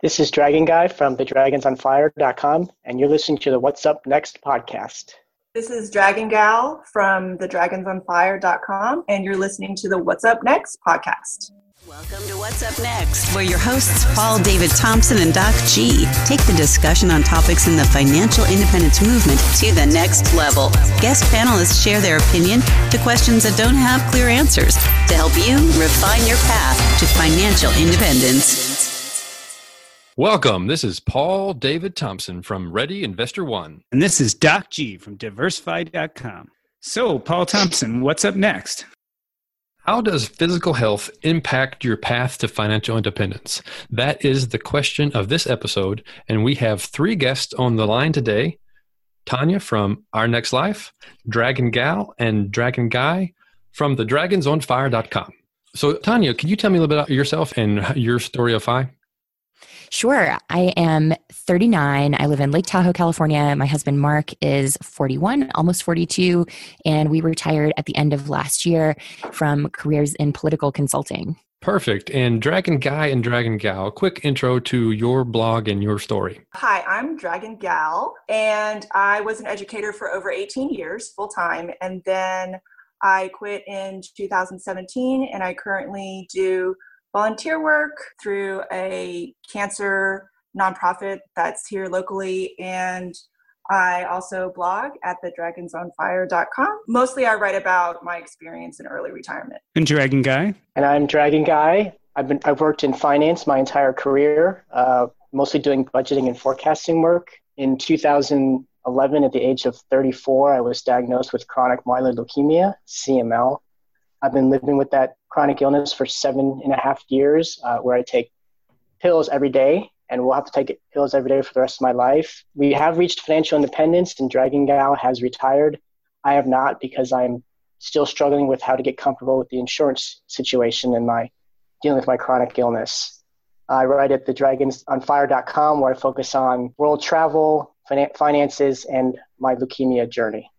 This is Dragon Guy from thedragonsonfire.com, and you're listening to the What's Up Next podcast. This is Dragon Gal from thedragonsonfire.com, and you're listening to the What's Up Next podcast. Welcome to What's Up Next, where your hosts Paul David Thompson and Doc G take the discussion on topics in the financial independence movement to the next level. Guest panelists share their opinion to questions that don't have clear answers to help you refine your path to financial independence. Welcome. This is Paul David Thompson from Ready Investor One. And this is Doc G from diversify.com. So, Paul Thompson, what's up next? How does physical health impact your path to financial independence? That is the question of this episode. And we have three guests on the line today Tanja from Our Next Life, Dragon Gal, and Dragon Guy from the dragonsonfire.com. So, Tanja, can you tell me a little bit about yourself and your story of FI? Sure. I am 39. I live in Lake Tahoe, California. My husband, Mark, is 41, almost 42. And we retired at the end of last year from careers in political consulting. Perfect. And Dragon Guy and Dragon Gal, quick intro to your blog and your story. Hi, I'm Dragon Gal, and I was an educator for over 18 years full time. And then I quit in 2017, and I currently do volunteer work through a cancer nonprofit that's here locally and I also blog at thedragonsonfire.com. Mostly I write about my experience in early retirement. And Dragon Guy? And I'm Dragon Guy. I've been I've worked in finance my entire career, uh, mostly doing budgeting and forecasting work. In 2011, at the age of 34, I was diagnosed with chronic myeloid leukemia, CML. I've been living with that chronic illness for seven and a half years, uh, where I take pills every day, and will have to take pills every day for the rest of my life. We have reached financial independence, and Dragon Gal has retired. I have not because I'm still struggling with how to get comfortable with the insurance situation and my dealing with my chronic illness. I write at thedragonsonfire.com where I focus on world travel, finances, and my leukemia journey.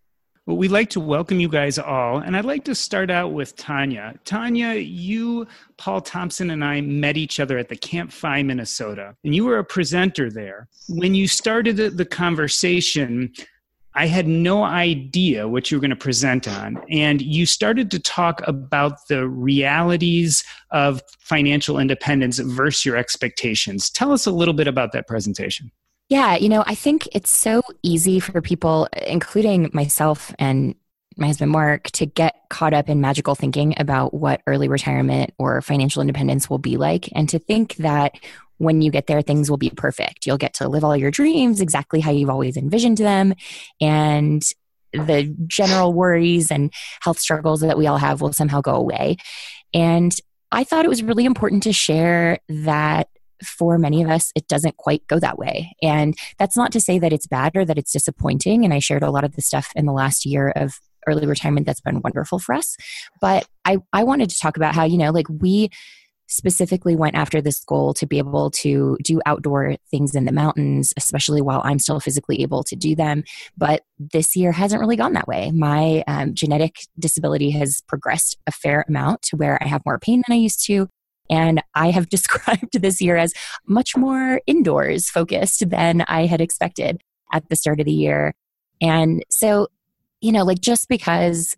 Well, we'd like to welcome you guys all. And I'd like to start out with Tanja. Tanja, you, Paul Thompson, and I met each other at the Camp FI, Minnesota, and you were a presenter there. When you started the conversation, I had no idea what you were going to present on. And you started to talk about the realities of financial independence versus your expectations. Tell us a little bit about that presentation. Yeah, you know, I think it's so easy for people, including myself and my husband Mark, to get caught up in magical thinking about what early retirement or financial independence will be like, and to think that when you get there, things will be perfect. You'll get to live all your dreams exactly how you've always envisioned them. And the general worries and health struggles that we all have will somehow go away. And I thought it was really important to share that for many of us, it doesn't quite go that way. And that's not to say that it's bad or that it's disappointing. And I shared a lot of the stuff in the last year of early retirement that's been wonderful for us. But I, I wanted to talk about how, you know, like we specifically went after this goal to be able to do outdoor things in the mountains, especially while I'm still physically able to do them. But this year hasn't really gone that way. My um, genetic disability has progressed a fair amount to where I have more pain than I used to. And I have described this year as much more indoors focused than I had expected at the start of the year. And so, you know, like just because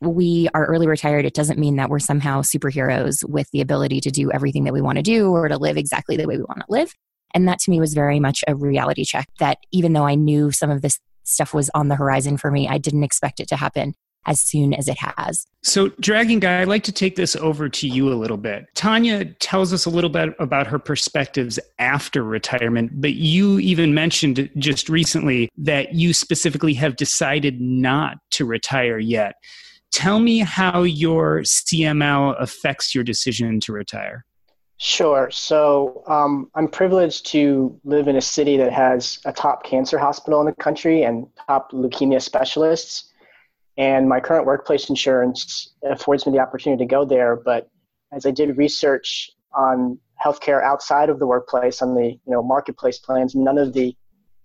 we are early retired, it doesn't mean that we're somehow superheroes with the ability to do everything that we want to do or to live exactly the way we want to live. And that to me was very much a reality check that even though I knew some of this stuff was on the horizon for me, I didn't expect it to happen as soon as it has. So, Dragon Guy, I'd like to take this over to you a little bit. Tanja tells us a little bit about her perspectives after retirement, but you even mentioned just recently that you specifically have decided not to retire yet. Tell me how your CML affects your decision to retire. Sure. So um, I'm privileged to live in a city that has a top cancer hospital in the country and top leukemia specialists and my current workplace insurance affords me the opportunity to go there. But as I did research on healthcare outside of the workplace, on the you know marketplace plans, none of the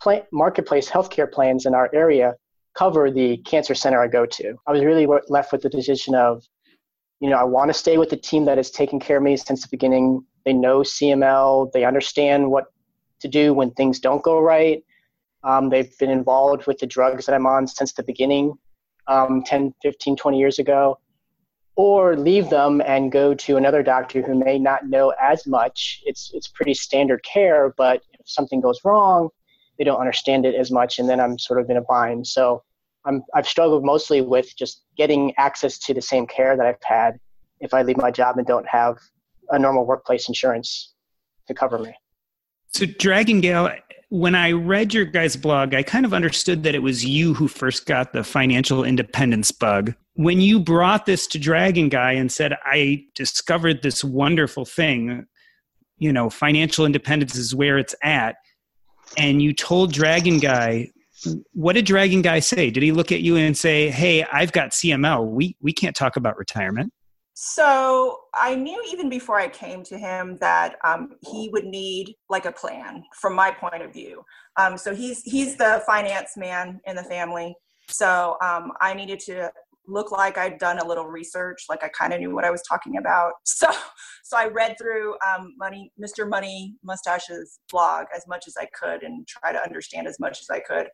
pl- marketplace healthcare plans in our area cover the cancer center I go to. I was really left with the decision of, you know, I want to stay with the team that has taken care of me since the beginning. They know CML, they understand what to do when things don't go right. Um, they've been involved with the drugs that I'm on since the beginning um, 10, 15, 20 years ago, or leave them and go to another doctor who may not know as much. It's, it's pretty standard care, but if something goes wrong, they don't understand it as much, and then I'm sort of in a bind. So I'm, I've struggled mostly with just getting access to the same care that I've had if I leave my job and don't have a normal workplace insurance to cover me. So, Dragon Gal, when I read your guys' blog, I kind of understood that it was you who first got the financial independence bug. When you brought this to Dragon Guy and said, I discovered this wonderful thing, you know, financial independence is where it's at, and you told Dragon Guy, what did Dragon Guy say? Did he look at you and say, Hey, I've got CML. We, we can't talk about retirement? So I knew even before I came to him that um, he would need like a plan from my point of view. Um, so he's he's the finance man in the family. So um, I needed to look like I'd done a little research, like I kind of knew what I was talking about. So so I read through um, Money Mr. Money Mustache's blog as much as I could and try to understand as much as I could,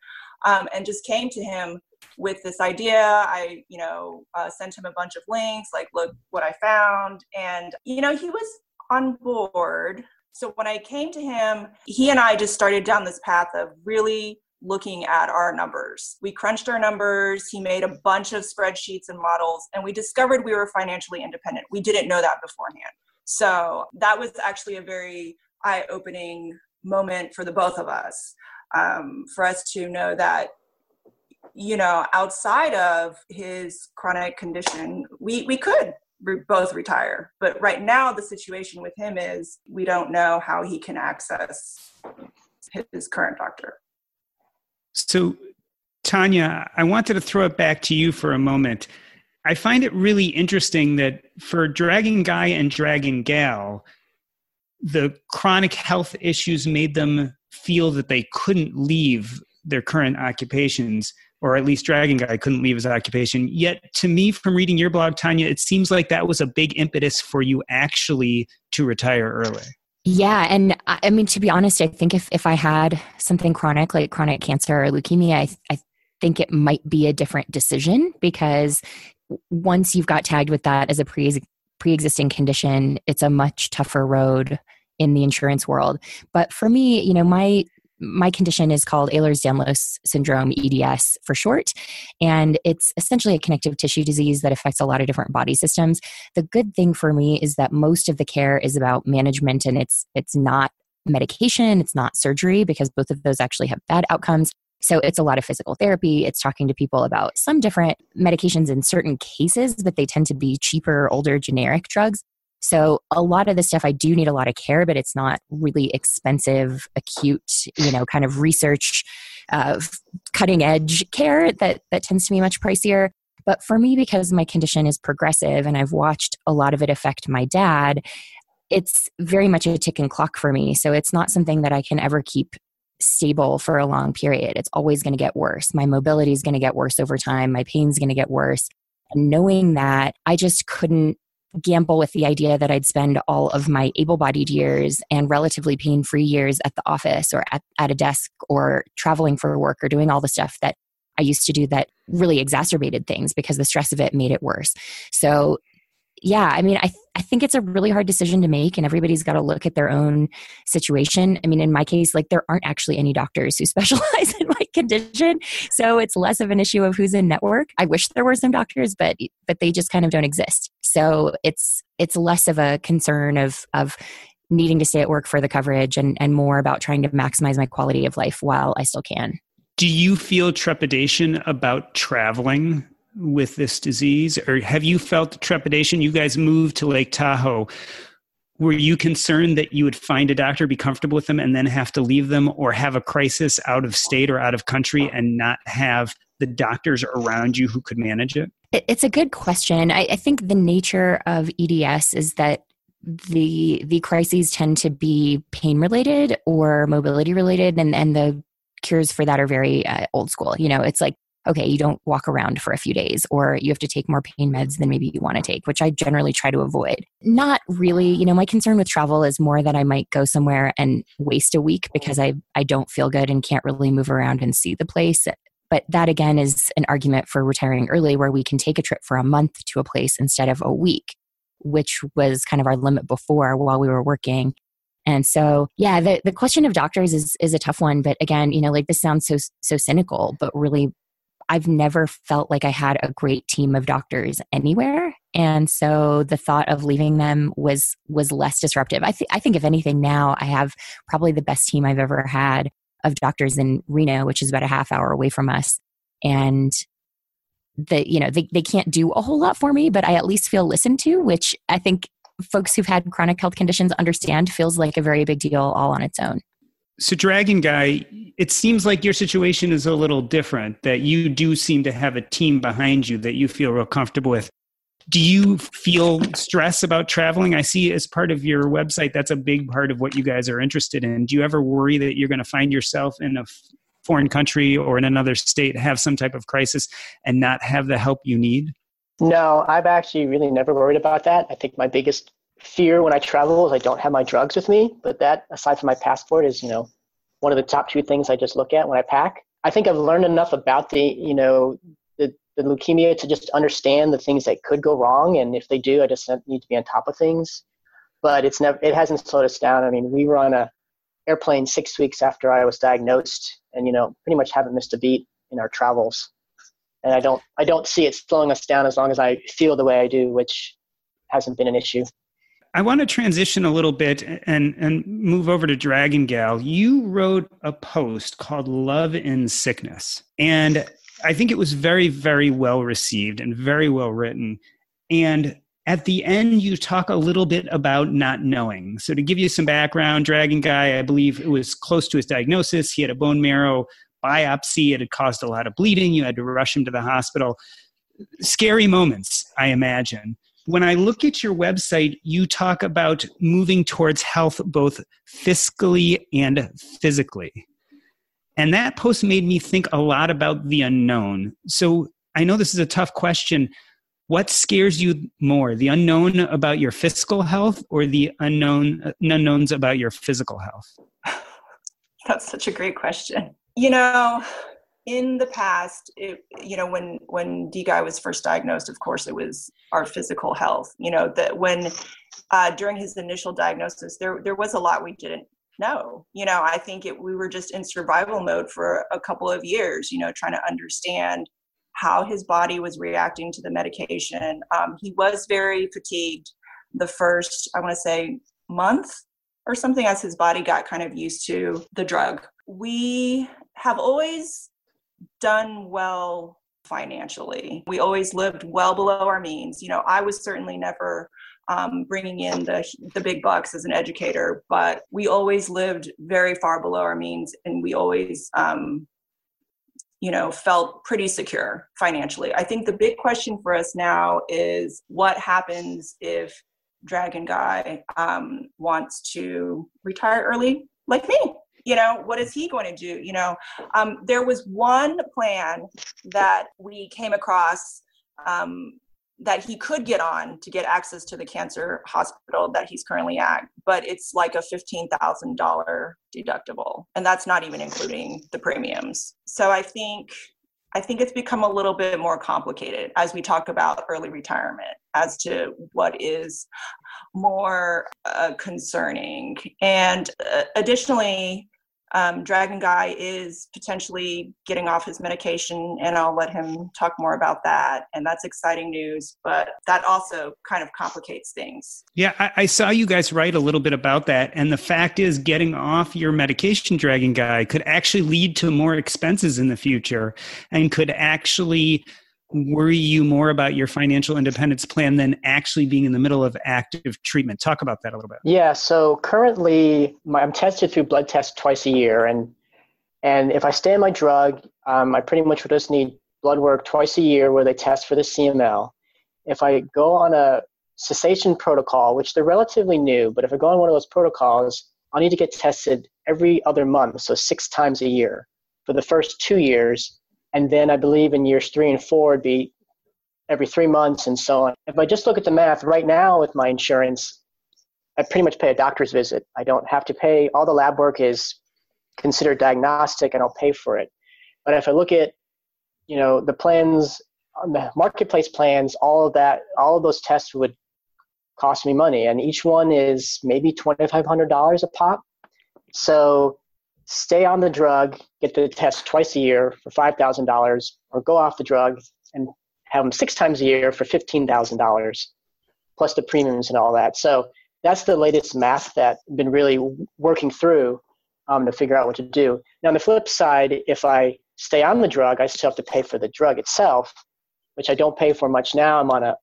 um, and just came to him with this idea. I, you know, uh, sent him a bunch of links, like, look what I found. And, you know, he was on board. So when I came to him, he and I just started down this path of really looking at our numbers. We crunched our numbers. He made a bunch of spreadsheets and models, and we discovered we were financially independent. We didn't know that beforehand. So that was actually a very eye opening moment for the both of us. Um, for us to know that you know, outside of his chronic condition, we, we could re- both retire. But right now, the situation with him is we don't know how he can access his current doctor. So, Tanja, I wanted to throw it back to you for a moment. I find it really interesting that for Dragon Guy and Dragon Gal, the chronic health issues made them feel that they couldn't leave their current occupations or at least Dragon Guy couldn't leave his occupation. Yet, to me, from reading your blog, Tanja, it seems like that was a big impetus for you actually to retire early. Yeah. And I mean, to be honest, I think if, if I had something chronic like chronic cancer or leukemia, I, I think it might be a different decision because once you've got tagged with that as a pre pre-existing condition it's a much tougher road in the insurance world but for me you know my my condition is called Ehlers-Danlos syndrome, EDS for short, and it's essentially a connective tissue disease that affects a lot of different body systems. The good thing for me is that most of the care is about management, and it's it's not medication, it's not surgery because both of those actually have bad outcomes. So it's a lot of physical therapy. It's talking to people about some different medications in certain cases, but they tend to be cheaper, older, generic drugs. So a lot of the stuff I do need a lot of care, but it's not really expensive, acute, you know, kind of research, uh, cutting edge care that that tends to be much pricier. But for me, because my condition is progressive and I've watched a lot of it affect my dad, it's very much a ticking clock for me. So it's not something that I can ever keep stable for a long period. It's always going to get worse. My mobility is going to get worse over time. My pain's going to get worse. And knowing that, I just couldn't gamble with the idea that I'd spend all of my able bodied years and relatively pain free years at the office or at, at a desk or traveling for work or doing all the stuff that I used to do that really exacerbated things because the stress of it made it worse. So yeah, I mean, I, I think it's a really hard decision to make, and everybody's got to look at their own situation. I mean, in my case, like there aren't actually any doctors who specialize in my condition, so it's less of an issue of who's in network. I wish there were some doctors, but but they just kind of don't exist. So it's it's less of a concern of of needing to stay at work for the coverage and and more about trying to maximize my quality of life while I still can. Do you feel trepidation about traveling with this disease? Or have you felt trepidation? You guys moved to lake tahoe. Were you concerned that you would find a doctor be comfortable with them and then have to leave them or have a crisis out of state or out of country and not have the doctors around you who could manage it? It's a good question. I, I think the nature of eds is that the the crises tend to be pain related or mobility related and and the cures for that are very uh, old school. You know it's like okay, you don't walk around for a few days, or you have to take more pain meds than maybe you want to take, which I generally try to avoid. Not really, you know, my concern with travel is more that I might go somewhere and waste a week because I, I don't feel good and can't really move around and see the place. But that again is an argument for retiring early where we can take a trip for a month to a place instead of a week, which was kind of our limit before while we were working. And so, yeah, the, the question of doctors is is a tough one. But again, you know, like this sounds so so cynical, but really I've never felt like I had a great team of doctors anywhere. And so the thought of leaving them was was less disruptive. I, th- I think if anything now I have probably the best team I've ever had of doctors in Reno, which is about a half hour away from us. And the you know they, they can't do a whole lot for me, but I at least feel listened to, which I think folks who've had chronic health conditions understand feels like a very big deal all on its own. So, Dragon Guy, it seems like your situation is a little different, that you do seem to have a team behind you that you feel real comfortable with. Do you feel stress about traveling? I see as part of your website, that's a big part of what you guys are interested in. Do you ever worry that you're going to find yourself in a foreign country or in another state, have some type of crisis, and not have the help you need? No, I've actually really never worried about that. I think my biggest fear when I travel is I don't have my drugs with me. But that, aside from my passport, is you know one of the top two things I just look at when I pack. I think I've learned enough about the you know the, the leukemia to just understand the things that could go wrong, and if they do, I just need to be on top of things. But it's never it hasn't slowed us down. I mean, we were on a airplane six weeks after I was diagnosed, and you know pretty much haven't missed a beat in our travels. And I don't I don't see it slowing us down as long as I feel the way I do, which hasn't been an issue. I want to transition a little bit and and move over to Dragon Gal. You wrote a post called "Love in Sickness," and I think it was very very well received and very well written. And at the end, you talk a little bit about not knowing. So to give you some background, Dragon Guy, I believe it was close to his diagnosis. He had a bone marrow biopsy. It had caused a lot of bleeding. You had to rush him to the hospital. Scary moments, I imagine when I look at your website, you talk about moving towards health both fiscally and physically. And that post made me think a lot about the unknown. So I know this is a tough question. What scares you more, the unknown about your fiscal health or the unknown unknowns about your physical health? That's such a great question. You know, in the past, it, you know, when when D guy was first diagnosed, of course, it was our physical health. You know, that when uh, during his initial diagnosis, there there was a lot we didn't know. You know, I think it, we were just in survival mode for a couple of years. You know, trying to understand how his body was reacting to the medication. Um, he was very fatigued the first, I want to say, month or something as his body got kind of used to the drug. We have always done well financially. We always lived well below our means. You know, I was certainly never um, bringing in the the big bucks as an educator, but we always lived very far below our means, and we always, um, you know, felt pretty secure financially. I think the big question for us now is what happens if Dragon Guy um, wants to retire early, like me you know what is he going to do you know um, there was one plan that we came across um, that he could get on to get access to the cancer hospital that he's currently at but it's like a $15000 deductible and that's not even including the premiums so i think I think it's become a little bit more complicated as we talk about early retirement as to what is more uh, concerning. And uh, additionally, um, Dragon Guy is potentially getting off his medication, and I'll let him talk more about that. And that's exciting news, but that also kind of complicates things. Yeah, I, I saw you guys write a little bit about that. And the fact is, getting off your medication, Dragon Guy, could actually lead to more expenses in the future and could actually worry you more about your financial independence plan than actually being in the middle of active treatment. Talk about that a little bit. Yeah, so currently my, I'm tested through blood tests twice a year, and and if I stay on my drug, um, I pretty much would just need blood work twice a year where they test for the CML. If I go on a cessation protocol, which they're relatively new, but if I go on one of those protocols, I'll need to get tested every other month, so six times a year for the first two years and then I believe in years three and four it'd be every three months and so on. If I just look at the math right now with my insurance, I pretty much pay a doctor's visit. I don't have to pay. All the lab work is considered diagnostic, and I'll pay for it. But if I look at, you know, the plans on the marketplace plans, all of that, all of those tests would cost me money, and each one is maybe twenty five hundred dollars a pop. So stay on the drug, get the test twice a year for $5,000, or go off the drug and have them six times a year for $15,000, plus the premiums and all that. So that's the latest math that I've been really working through um, to figure out what to do. Now, on the flip side, if I stay on the drug, I still have to pay for the drug itself, which I don't pay for much now. I'm on a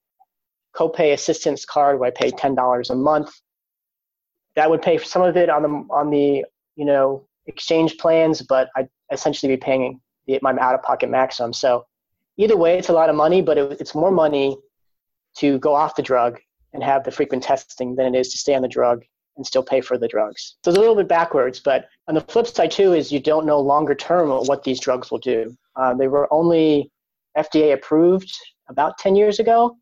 copay assistance card where I pay $10 a month. That would pay for some of it on the on the you know exchange plans, but I'd essentially be paying my out of pocket maximum. So either way, it's a lot of money, but it, it's more money to go off the drug and have the frequent testing than it is to stay on the drug and still pay for the drugs. So it's a little bit backwards, but on the flip side too is you don't know longer term what these drugs will do. Uh, they were only FDA approved about 10 years ago,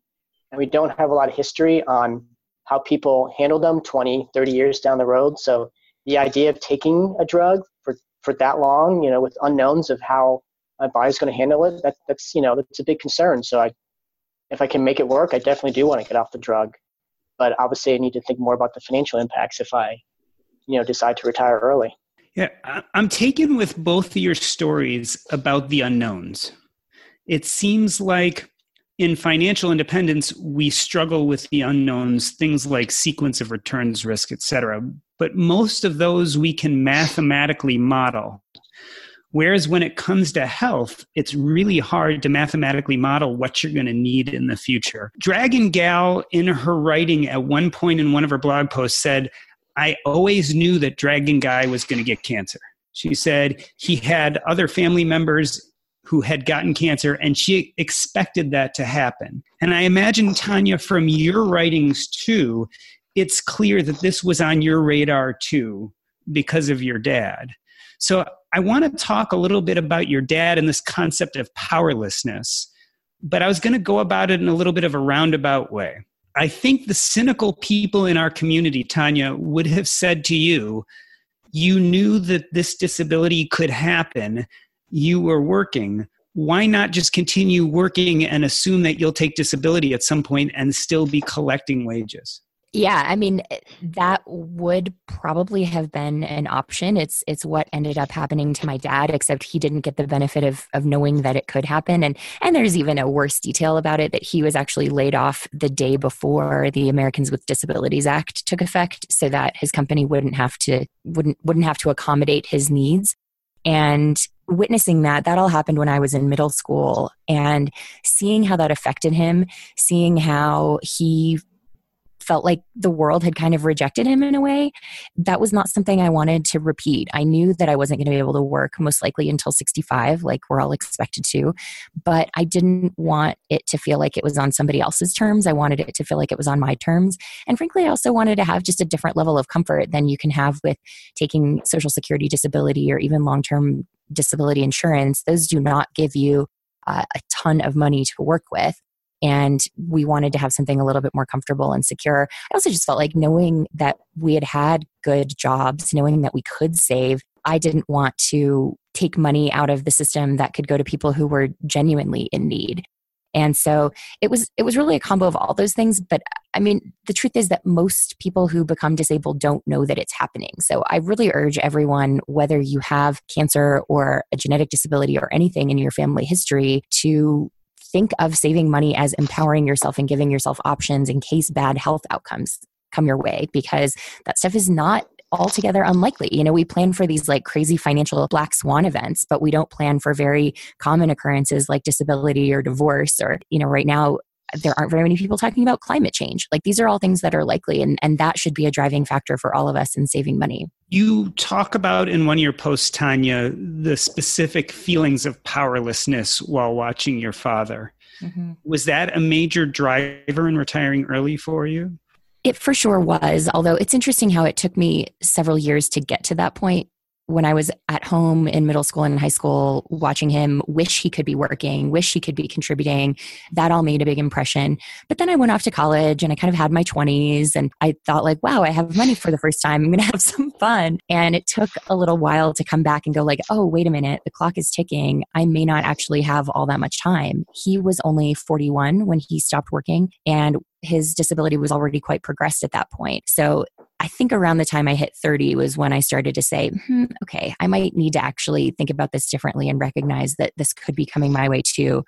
and we don't have a lot of history on how people handle them 20, 30 years down the road. So the idea of taking a drug for, for that long, you know, with unknowns of how my body's going to handle it, that, that's, you know, that's a big concern. So I, if I can make it work, I definitely do want to get off the drug. But obviously I need to think more about the financial impacts if I, you know, decide to retire early. Yeah, I'm taken with both of your stories about the unknowns. It seems like in financial independence, we struggle with the unknowns, things like sequence of returns risk, et cetera but most of those we can mathematically model. Whereas when it comes to health, it's really hard to mathematically model what you're going to need in the future. Dragon Gal, in her writing at one point in one of her blog posts, said, I always knew that Dragon Guy was going to get cancer. She said he had other family members who had gotten cancer, and she expected that to happen. And I imagine, Tanja, from your writings too, it's clear that this was on your radar too because of your dad. So I want to talk a little bit about your dad and this concept of powerlessness, but I was going to go about it in a little bit of a roundabout way. I think the cynical people in our community, Tanja, would have said to you, you knew that this disability could happen, you were working. Why not just continue working and assume that you'll take disability at some point and still be collecting wages? Yeah, I mean that would probably have been an option. It's it's what ended up happening to my dad except he didn't get the benefit of of knowing that it could happen and and there's even a worse detail about it that he was actually laid off the day before the Americans with Disabilities Act took effect so that his company wouldn't have to wouldn't wouldn't have to accommodate his needs. And witnessing that that all happened when i was in middle school. And seeing how that affected him seeing how he felt like the world had kind of rejected him in a way. That was not something I wanted to repeat. I knew that I wasn't going to be able to work most likely until 65, like we're all expected to, but I didn't want it to feel like it was on somebody else's terms. I wanted it to feel like it was on my terms. And frankly, I also wanted to have just a different level of comfort than you can have with taking Social Security disability or even long term disability insurance. Those do not give you uh, a ton of money to work with and we wanted to have something a little bit more comfortable and secure. I also just felt like knowing that we had had good jobs, knowing that we could save, I didn't want to take money out of the system that could go to people who were genuinely in need. And so it was it was really a combo of all those things but I mean the truth is that most people who become disabled don't know that it's happening. So I really urge everyone whether you have cancer or a genetic disability or anything in your family history to think of saving money as empowering yourself and giving yourself options in case bad health outcomes come your way because that stuff is not altogether unlikely. You know, we plan for these like crazy financial black swan events, but we don't plan for very common occurrences like disability or divorce or, you know, right now there aren't very many people talking about climate change. Like these are all things that are likely and, and that should be a driving factor for all of us in saving money. You talk about in one of your posts, Tanja, the specific feelings of powerlessness while watching your father. Mm-hmm. Was that a major driver in retiring early for you? It for sure was, although it's interesting how it took me several years to get to that point when I was at home in middle school and high school, watching him wish he could be working, wish he could be contributing, that all made a big impression. But then I went off to college and I kind of had my 20s and I thought, like, wow, I have money for the first time. I'm going to have some fun. And it took a little while to come back and go, like, oh, wait a minute, the clock is ticking. I may not actually have all that much time. He was only 41 when he stopped working. And his disability was already quite progressed at that point. So I think around the time I hit 30 was when I started to say, hmm, okay, I might need to actually think about this differently and recognize that this could be coming my way too.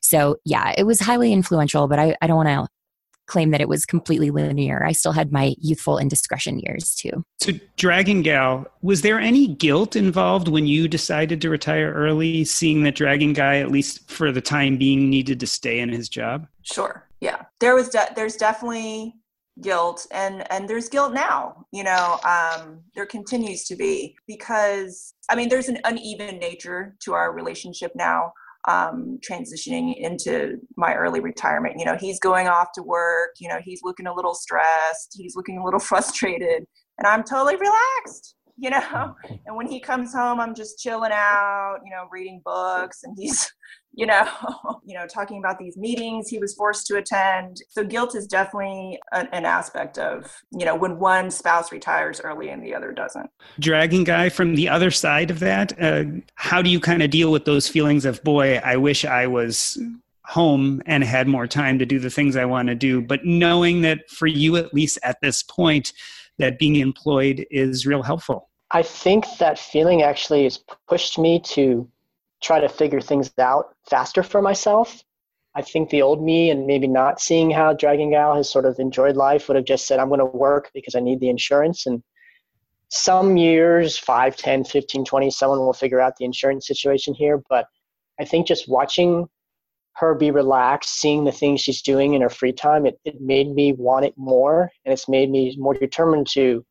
So, yeah, it was highly influential, but I, I don't want to claim that it was completely linear. I still had my youthful indiscretion years too. So, Dragon Gal, was there any guilt involved when you decided to retire early, seeing that Dragon Guy, at least for the time being, needed to stay in his job? Sure. Yeah. There was, de- there's definitely guilt and and there's guilt now you know um there continues to be because i mean there's an uneven nature to our relationship now um transitioning into my early retirement. You know he's going off to work you know he's looking a little stressed he's looking a little frustrated and i'm totally relaxed you know? And when he comes home i'm just chilling out you know reading books and he's you know you know talking about these meetings he was forced to attend. So guilt is definitely an, an, aspect of you know when one spouse retires early and the other doesn't. Dragon guy from the other side of that uh, how do you kind of deal with those feelings of boy i wish i was home and had more time to do the things i want to do but knowing that for you at least at this point that being employed is real helpful? I think that feeling actually has pushed me to try to figure things out faster for myself. I think the old me and maybe not seeing how Dragon Gal has sort of enjoyed life would have just said, I'm going to work because I need the insurance. And some years, 5, 10, 15, 20, someone will figure out the insurance situation here. But I think just watching her be relaxed, seeing the things she's doing in her free time, it, it made me want it more. And it's made me more determined to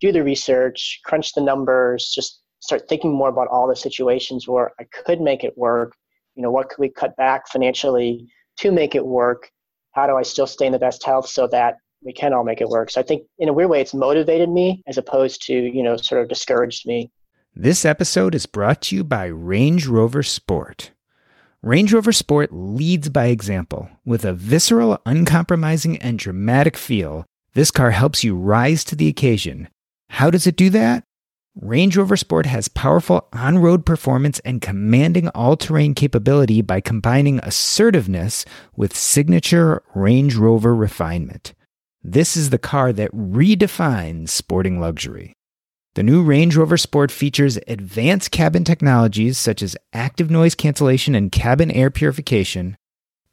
do the research, crunch the numbers, just start thinking more about all the situations where I could make it work. You know, what could we cut back financially to make it work? How do I still stay in the best health so that we can all make it work? So I think in a weird way, it's motivated me as opposed to, you know, sort of discouraged me. This episode is brought to you by Range Rover Sport. Range Rover Sport leads by example. With a visceral, uncompromising, and dramatic feel, this car helps you rise to the occasion. How does it do that? Range Rover Sport has powerful on road performance and commanding all terrain capability by combining assertiveness with signature Range Rover refinement. This is the car that redefines sporting luxury. The new Range Rover Sport features advanced cabin technologies such as active noise cancellation and cabin air purification,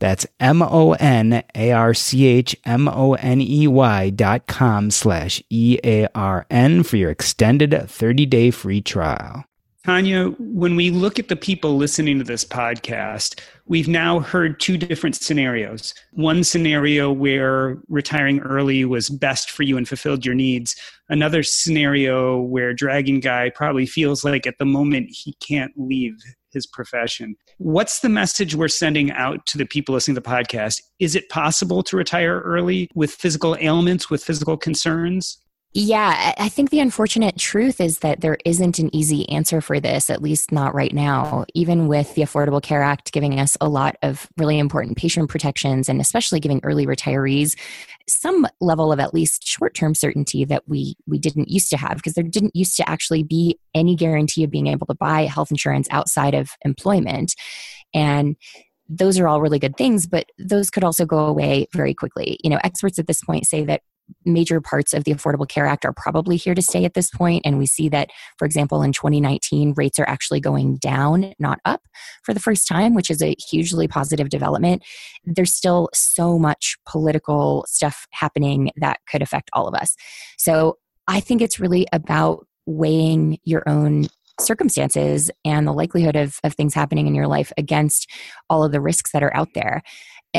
That's M O N A R C H M O N E Y dot com slash E A R N for your extended 30 day free trial. Tanja, when we look at the people listening to this podcast, we've now heard two different scenarios. One scenario where retiring early was best for you and fulfilled your needs. Another scenario where Dragon Guy probably feels like at the moment he can't leave his profession. What's the message we're sending out to the people listening to the podcast? Is it possible to retire early with physical ailments, with physical concerns? Yeah, I think the unfortunate truth is that there isn't an easy answer for this, at least not right now. Even with the Affordable Care Act giving us a lot of really important patient protections and especially giving early retirees some level of at least short-term certainty that we we didn't used to have because there didn't used to actually be any guarantee of being able to buy health insurance outside of employment. And those are all really good things, but those could also go away very quickly. You know, experts at this point say that major parts of the Affordable Care Act are probably here to stay at this point. And we see that, for example, in 2019, rates are actually going down, not up for the first time, which is a hugely positive development. There's still so much political stuff happening that could affect all of us. So I think it's really about weighing your own circumstances and the likelihood of, of things happening in your life against all of the risks that are out there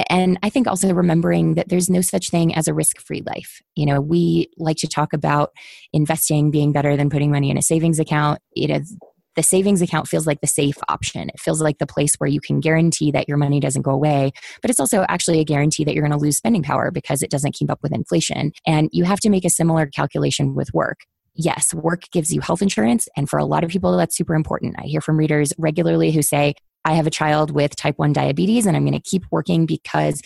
and i think also remembering that there's no such thing as a risk-free life you know we like to talk about investing being better than putting money in a savings account you know the savings account feels like the safe option. It feels like the place where you can guarantee that your money doesn't go away, but it's also actually a guarantee that you're going to lose spending power because it doesn't keep up with inflation. And you have to make a similar calculation with work. Yes, work gives you health insurance. And for a lot of people, that's super important. I hear from readers regularly who say, I have a child with type 1 diabetes and I'm going to keep working because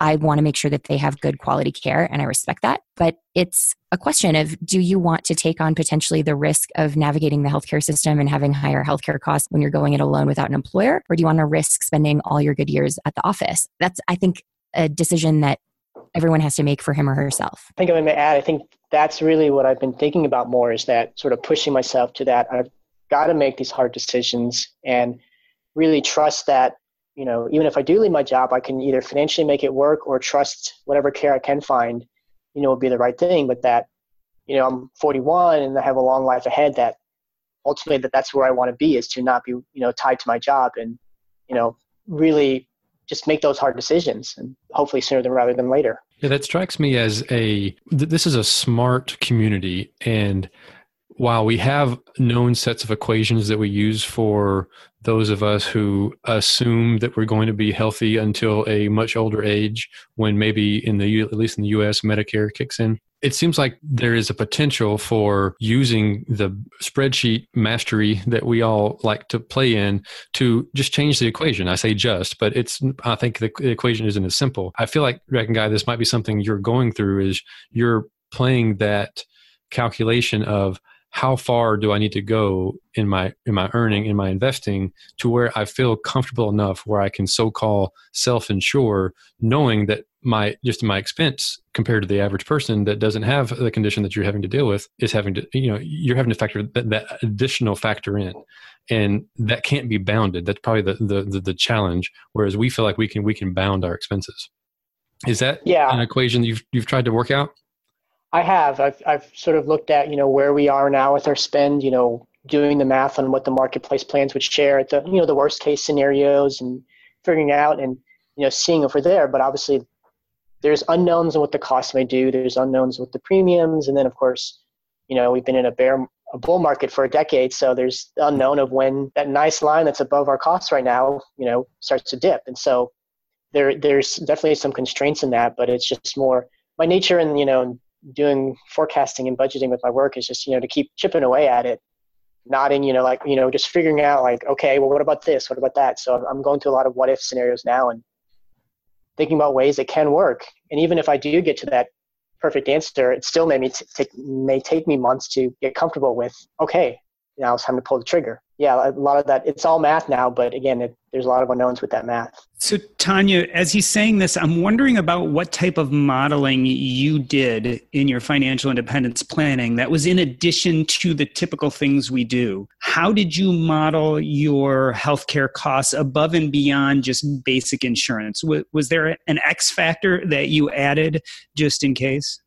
I want to make sure that they have good quality care and I respect that. But it's a question of do you want to take on potentially the risk of navigating the healthcare system and having higher healthcare costs when you're going it alone without an employer? Or do you want to risk spending all your good years at the office? That's, I think, a decision that everyone has to make for him or herself. I think I'm going to add, I think that's really what I've been thinking about more is that sort of pushing myself to that. I've got to make these hard decisions and really trust that you know even if i do leave my job i can either financially make it work or trust whatever care i can find you know will be the right thing. But that you know i'm 41 and i have a long life ahead that ultimately that that's where i want to be is to not be you know tied to my job and you know really just make those hard decisions and hopefully sooner than rather than later. Yeah that strikes me as a this is a smart community. And while we have known sets of equations that we use for those of us who assume that we're going to be healthy until a much older age when maybe in the at least in the US Medicare kicks in it seems like there is a potential for using the spreadsheet mastery that we all like to play in to just change the equation. I say just, but it's I think the equation isn't as simple. I feel like Dragon Guy, this might be something you're going through is you're playing that calculation of how far do I need to go in my in my earning in my investing to where I feel comfortable enough where I can so call self insure, knowing that my just my expense compared to the average person that doesn't have the condition that you're having to deal with is having to you know you're having to factor that, that additional factor in. And that can't be bounded. That's probably the, the, the the challenge whereas we feel like we can we can bound our expenses. Is that yeah. an equation you've you've tried to work out i have. I've i've sort of looked at you know where we are now with our spend you know doing the math on what the marketplace plans would share at the you know the worst case scenarios and figuring out and you know seeing if we're there. But obviously there's unknowns on what the cost may do. There's unknowns with the premiums. And then of course you know we've been in a bear a bull market for a decade. So there's the unknown of when that nice line that's above our costs right now you know starts to dip. And so there there's definitely some constraints in that but it's just more my nature and you know doing forecasting and budgeting with my work is just you know to keep chipping away at it nodding, you know, like, you know, just figuring out like, okay, well, what about this? What about that? So I'm going through a lot of what if scenarios now and thinking about ways it can work. And even if I do get to that perfect answer, it still may, me t- take, may take me months to get comfortable with, okay, now it's time to pull the trigger. Yeah, a lot of that, it's all math now, but again, it, there's a lot of unknowns with that math. So, Tanja, as he's saying this, I'm wondering about what type of modeling you did in your financial independence planning that was in addition to the typical things we do. How did you model your healthcare costs above and beyond just basic insurance? Was there an X factor that you added just in case?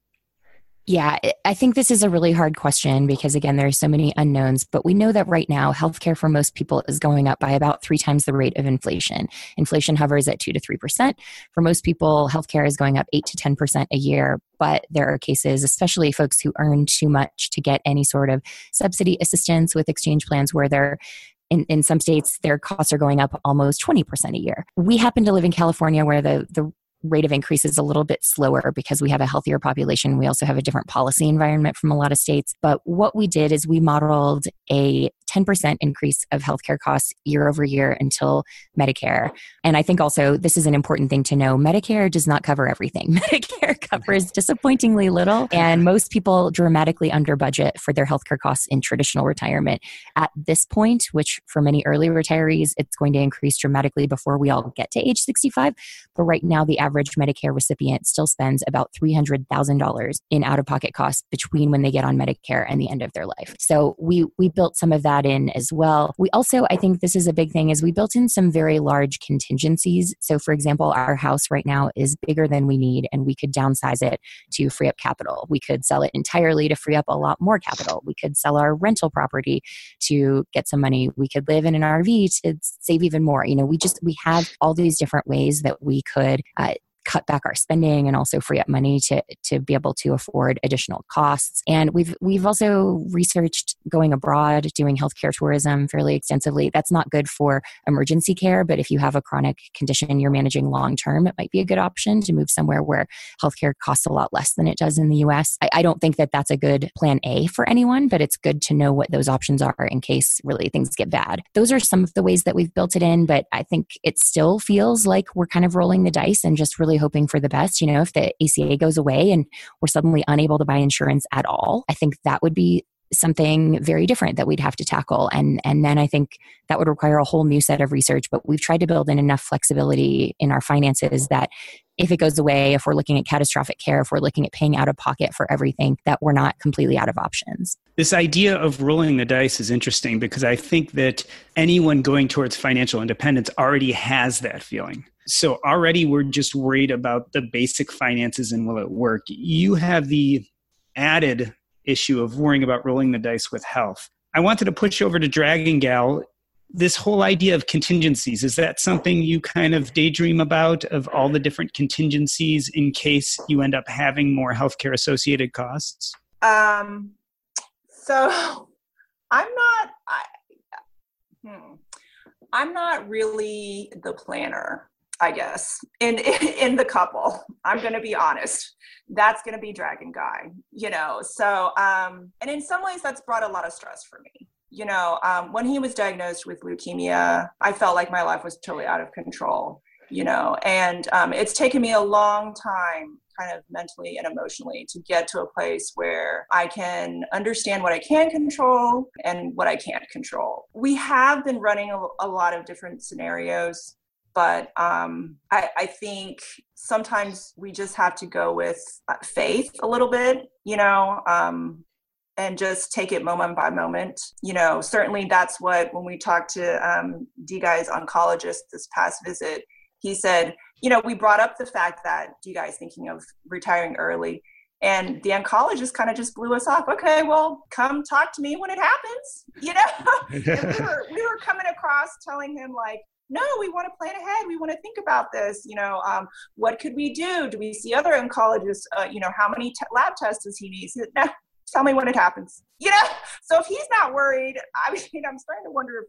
Yeah, I think this is a really hard question because, again, there are so many unknowns. But we know that right now, healthcare for most people is going up by about three times the rate of inflation. Inflation hovers at 2 to 3%. For most people, healthcare is going up 8 to 10% a year. But there are cases, especially folks who earn too much to get any sort of subsidy assistance with exchange plans, where they're in, in some states, their costs are going up almost 20% a year. We happen to live in California where the, the rate of increase is a little bit slower because we have a healthier population. We also have a different policy environment from a lot of states. But what we did is we modeled a 10% increase of healthcare costs year over year until Medicare. And I think also this is an important thing to know Medicare does not cover everything. Medicare covers disappointingly little, and most people dramatically under budget for their healthcare costs in traditional retirement. At this point, which for many early retirees, it's going to increase dramatically before we all get to age 65. But right now, the average Medicare recipient still spends about $300,000 in out of pocket costs between when they get on Medicare and the end of their life. So we, we built some of that in as well. We also, I think this is a big thing, is we built in some very large contingencies. So, for example, our house right now is bigger than we need, and we could downsize it to free up capital. We could sell it entirely to free up a lot more capital. We could sell our rental property to get some money. We could live in an RV to save even more. You know, we just we have all these different ways that we could uh, cut back our spending and also free up money to to be able to afford additional costs. And we've we've also researched going abroad, doing healthcare tourism fairly extensively. That's not good for emergency care, but if you have a chronic condition you're managing long term, it might be a good option to move somewhere where healthcare costs a lot less than it does in the US. I, I don't think that that's a good plan A for anyone, but it's good to know what those options are in case really things get bad. Those are some of the ways that we've built it in, but I think it still feels like we're kind of rolling the dice and just really really hoping for the best. You know, if the ACA goes away and we're suddenly unable to buy insurance at all, I think that would be something very different that we'd have to tackle. And and then i think that would require a whole new set of research but we've tried to build in enough flexibility in our finances that if it goes away if we're looking at catastrophic care if we're looking at paying out of pocket for everything that we're not completely out of options. This idea of rolling the dice is interesting because i think that anyone going towards financial independence already has that feeling so already we're just worried about the basic finances and will it work. You have the added issue of worrying about rolling the dice with health. I wanted to push over to Dragon Gal. This whole idea of contingencies, is that something you kind of daydream about of all the different contingencies in case you end up having more healthcare associated costs? Um, so I'm not, I, hmm, I'm not really the planner. I guess, in in the couple. I'm going to be honest. That's going to be Dragon Guy, you know. So, um, and in some ways, that's brought a lot of stress for me. You know, um, when he was diagnosed with leukemia, I felt like my life was totally out of control. You know, and um, it's taken me a long time kind of mentally and emotionally to get to a place where I can understand what I can control and what I can't control. We have been running a, a lot of different scenarios but um, I, I think sometimes we just have to go with uh, faith a little bit, you know, um, and just take it moment by moment. You know, certainly that's what when we talked to um, D Guy's oncologist this past visit, he said, you know, we brought up the fact that D Guy's thinking of retiring early. And the oncologist kind of just blew us off. Okay, well, come talk to me when it happens. You know, we, were, we were coming across telling him, like, no we want to plan ahead we want to think about this you know um, what could we do? Do we see other oncologists uh, you know how many t- lab tests does he need? No tell me when it happens. You know so if he's not worried i mean i'm starting to wonder if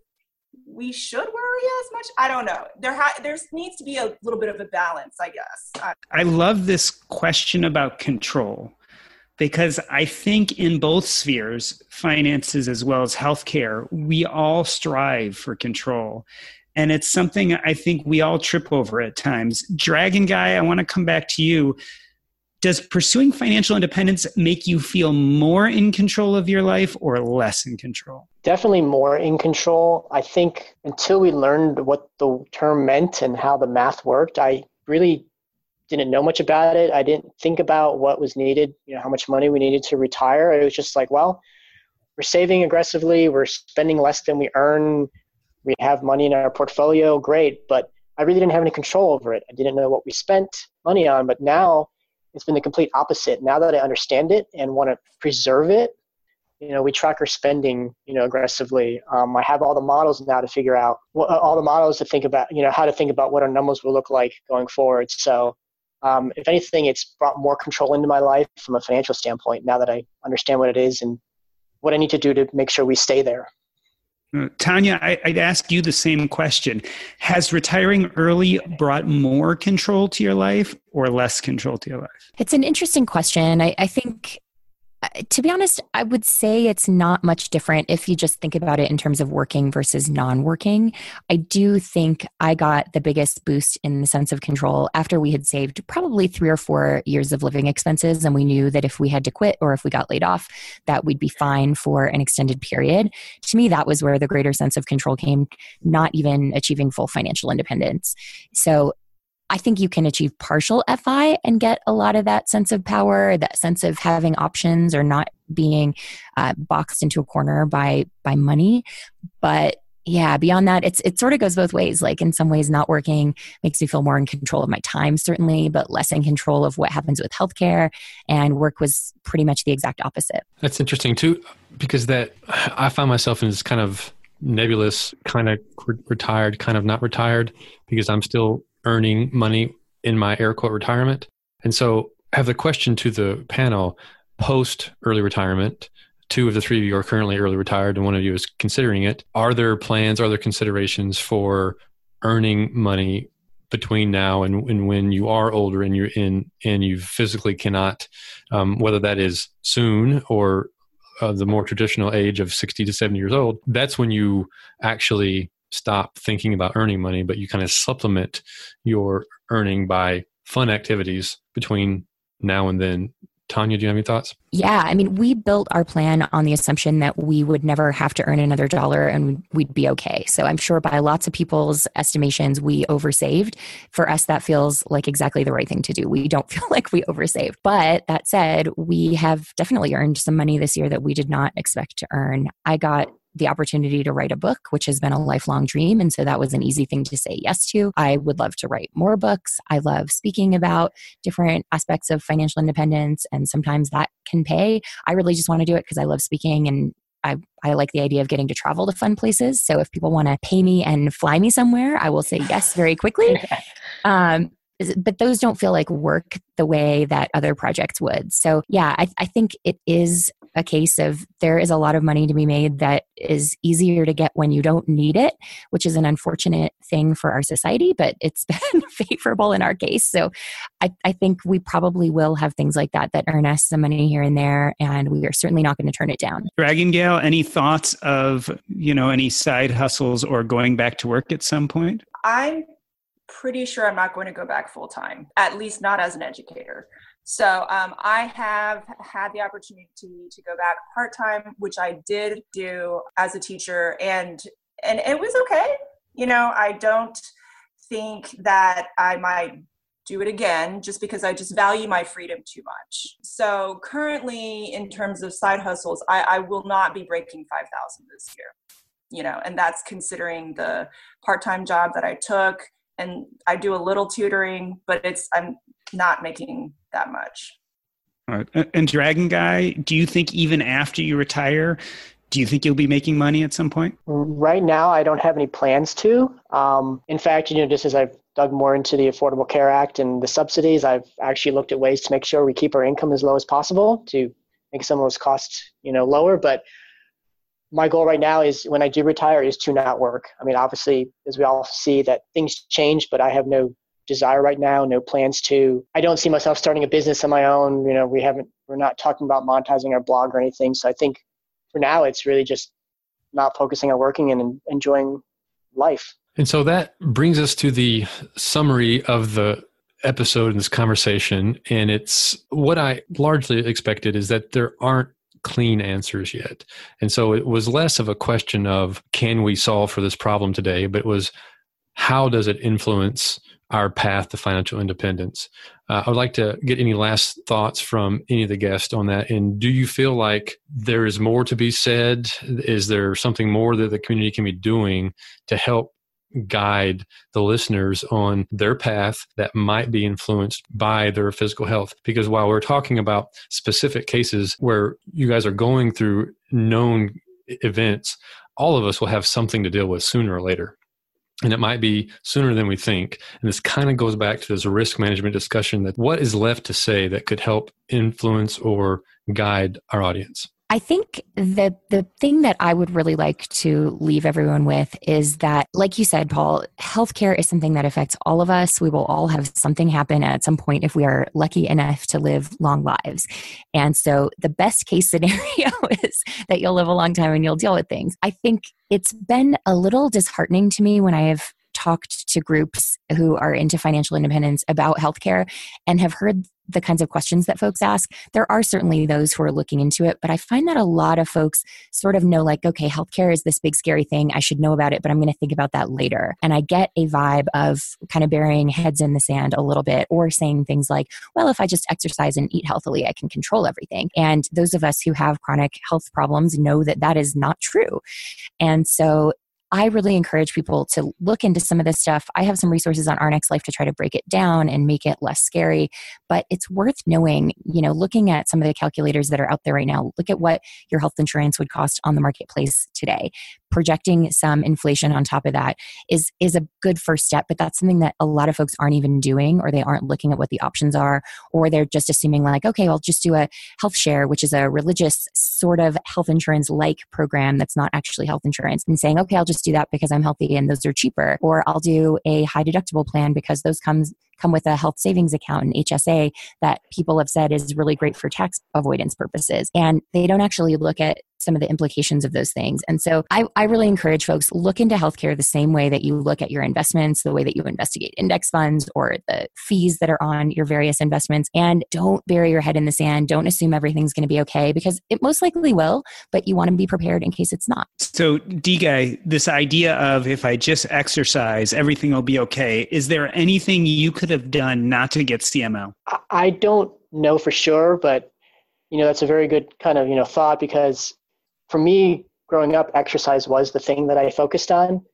we should worry as much i don't know. There ha- there needs to be a little bit of a balance i guess. I love this question about control because I think in both spheres, finances as well as healthcare, we all strive for control. And it's something I think we all trip over at times. Dragon Guy, I want to come back to you. Does pursuing financial independence make you feel more in control of your life or less in control? Definitely more in control. I think until we learned what the term meant and how the math worked, I really didn't know much about it. I didn't think about what was needed, you know, how much money we needed to retire. It was just like, well, we're saving aggressively, we're spending less than we earn, we have money in our portfolio, great. But I really didn't have any control over it. I didn't know what we spent money on. But now it's been the complete opposite. Now that I understand it and want to preserve it, you know, we track our spending, you know, aggressively. Um, I have all the models now to figure out what, all the models to think about, you know, how to think about what our numbers will look like going forward. So, um, if anything, it's brought more control into my life from a financial standpoint now that I understand what it is and what I need to do to make sure we stay there. Tanja, I, would ask you the same question. Has retiring early brought more control to your life or less control to your life? It's an interesting question. I, I think Uh, to be honest, I would say it's not much different if you just think about it in terms of working versus non working. I do think I got the biggest boost in the sense of control after we had saved probably three or four years of living expenses. And we knew that if we had to quit or if we got laid off, that we'd be fine for an extended period. To me, that was where the greater sense of control came, not even achieving full financial independence. So I think you can achieve partial FI and get a lot of that sense of power, that sense of having options or not being uh, boxed into a corner by by money. But yeah, beyond that, it's it sort of goes both ways. Like in some ways, not working makes me feel more in control of my time, certainly, but less in control of what happens with healthcare. And work was pretty much the exact opposite. That's interesting too, because that I find myself in this kind of nebulous, kind of retired, kind of not retired, because I'm still earning money in my air quote retirement. And so I have the question to the panel post early retirement. Two of the three of you are currently early retired, and one of you is considering it. Are there plans, are there considerations for earning money between now and, and when you are older and you're in and you physically cannot, um, whether that is soon or uh, the more traditional age of 60 to 70 years old, that's when you actually stop thinking about earning money, but you kind of supplement your earning by fun activities between now and then. Tanja, do you have any thoughts? Yeah, I mean, we built our plan on the assumption that we would never have to earn another dollar and we'd be okay. So I'm sure by lots of people's estimations, we oversaved. For us, that feels like exactly the right thing to do. We don't feel like we oversaved. But that said, we have definitely earned some money this year that we did not expect to earn. I got the opportunity to write a book, which has been a lifelong dream. And so that was an easy thing to say yes to. I would love to write more books. I love speaking about different aspects of financial independence, and sometimes that can pay. I really just want to do it because I love speaking and I, I like the idea of getting to travel to fun places. So if people want to pay me and fly me somewhere, I will say yes very quickly. Um, but those don't feel like work the way that other projects would. So, yeah, I, I, think it is a case of there is a lot of money to be made that is easier to get when you don't need it, which is an unfortunate thing for our society, but it's been favorable in our case. So, I, I think we probably will have things like that that earn us some money here and there, and we are certainly not going to turn it down. Dragon Gal, any thoughts of, you know, any side hustles or going back to work at some point? I'm pretty sure I'm not going to go back full time, at least not as an educator. So um, I have had the opportunity to, to go back part time, which I did do as a teacher, and and it was okay. You know, I don't think that I might do it again just because I just value my freedom too much. So currently, in terms of side hustles, I, I will not be breaking 5,000 this year, you know, and that's considering the part-time job that I took and I do a little tutoring, but it's, I'm not making that much. All right. And Dragon Guy, do you think even after you retire, do you think you'll be making money at some point? Right now, I don't have any plans to. Um, in fact, you know, just as I've dug more into the Affordable Care Act and the subsidies, I've actually looked at ways to make sure we keep our income as low as possible to make some of those costs, you know, lower. But my goal right now is when I do retire is to not work. I mean, obviously, as we all see that things change, but I have no desire right now, no plans to. I don't see myself starting a business on my own. You know, we haven't, we're not talking about monetizing our blog or anything. So I think for now, it's really just not focusing on working and enjoying life. And so that brings us to the summary of the episode in this conversation. And it's what I largely expected is that there aren't clean answers yet. And so it was less of a question of can we solve for this problem today, but it was how does it influence our path to financial independence? Uh, I would like to get any last thoughts from any of the guests on that. And do you feel like there is more to be said? Is there something more that the community can be doing to help guide the listeners on their path that might be influenced by their physical health. Because while we're talking about specific cases where you guys are going through known events, all of us will have something to deal with sooner or later. And it might be sooner than we think. And this kind of goes back to this risk management discussion that what is left to say that could help influence or guide our audience? I think the the thing that I would really like to leave everyone with is that, like you said, Paul, healthcare is something that affects all of us. We will all have something happen at some point if we are lucky enough to live long lives. And so the best case scenario is that you'll live a long time and you'll deal with things. I think it's been a little disheartening to me when I have talked to groups who are into financial independence about healthcare and have heard the kinds of questions that folks ask. There are certainly those who are looking into it, but I find that a lot of folks sort of know, like, okay, healthcare is this big scary thing. I should know about it, but I'm going to think about that later. And I get a vibe of kind of burying heads in the sand a little bit or saying things like, well, if I just exercise and eat healthily, I can control everything. And those of us who have chronic health problems know that that is not true. And so I really encourage people to look into some of this stuff. I have some resources on Our Next Life to try to break it down and make it less scary, but it's worth knowing, you know, looking at some of the calculators that are out there right now. Look at what your health insurance would cost on the marketplace today. Projecting some inflation on top of that is is a good first step, but that's something that a lot of folks aren't even doing or they aren't looking at what the options are or they're just assuming like, okay, I'll just do a health share, which is a religious sort of health insurance like program that's not actually health insurance and saying, okay, I'll just do that because I'm healthy and those are cheaper. Or I'll do a high deductible plan because those comes come with a health savings account and HSA that people have said is really great for tax avoidance purposes. And they don't actually look at some of the implications of those things. And so I, I really encourage folks look into healthcare the same way that you look at your investments, the way that you investigate index funds or the fees that are on your various investments. And don't bury your head in the sand. Don't assume everything's going to be okay because it most likely will, but you want to be prepared in case it's not. So, D guy, this idea of if I just exercise, everything will be okay. Is there anything you could have done not to get CML? I don't know for sure, but you know that's a very good kind of you know thought because for me, growing up, exercise was the thing that I focused on,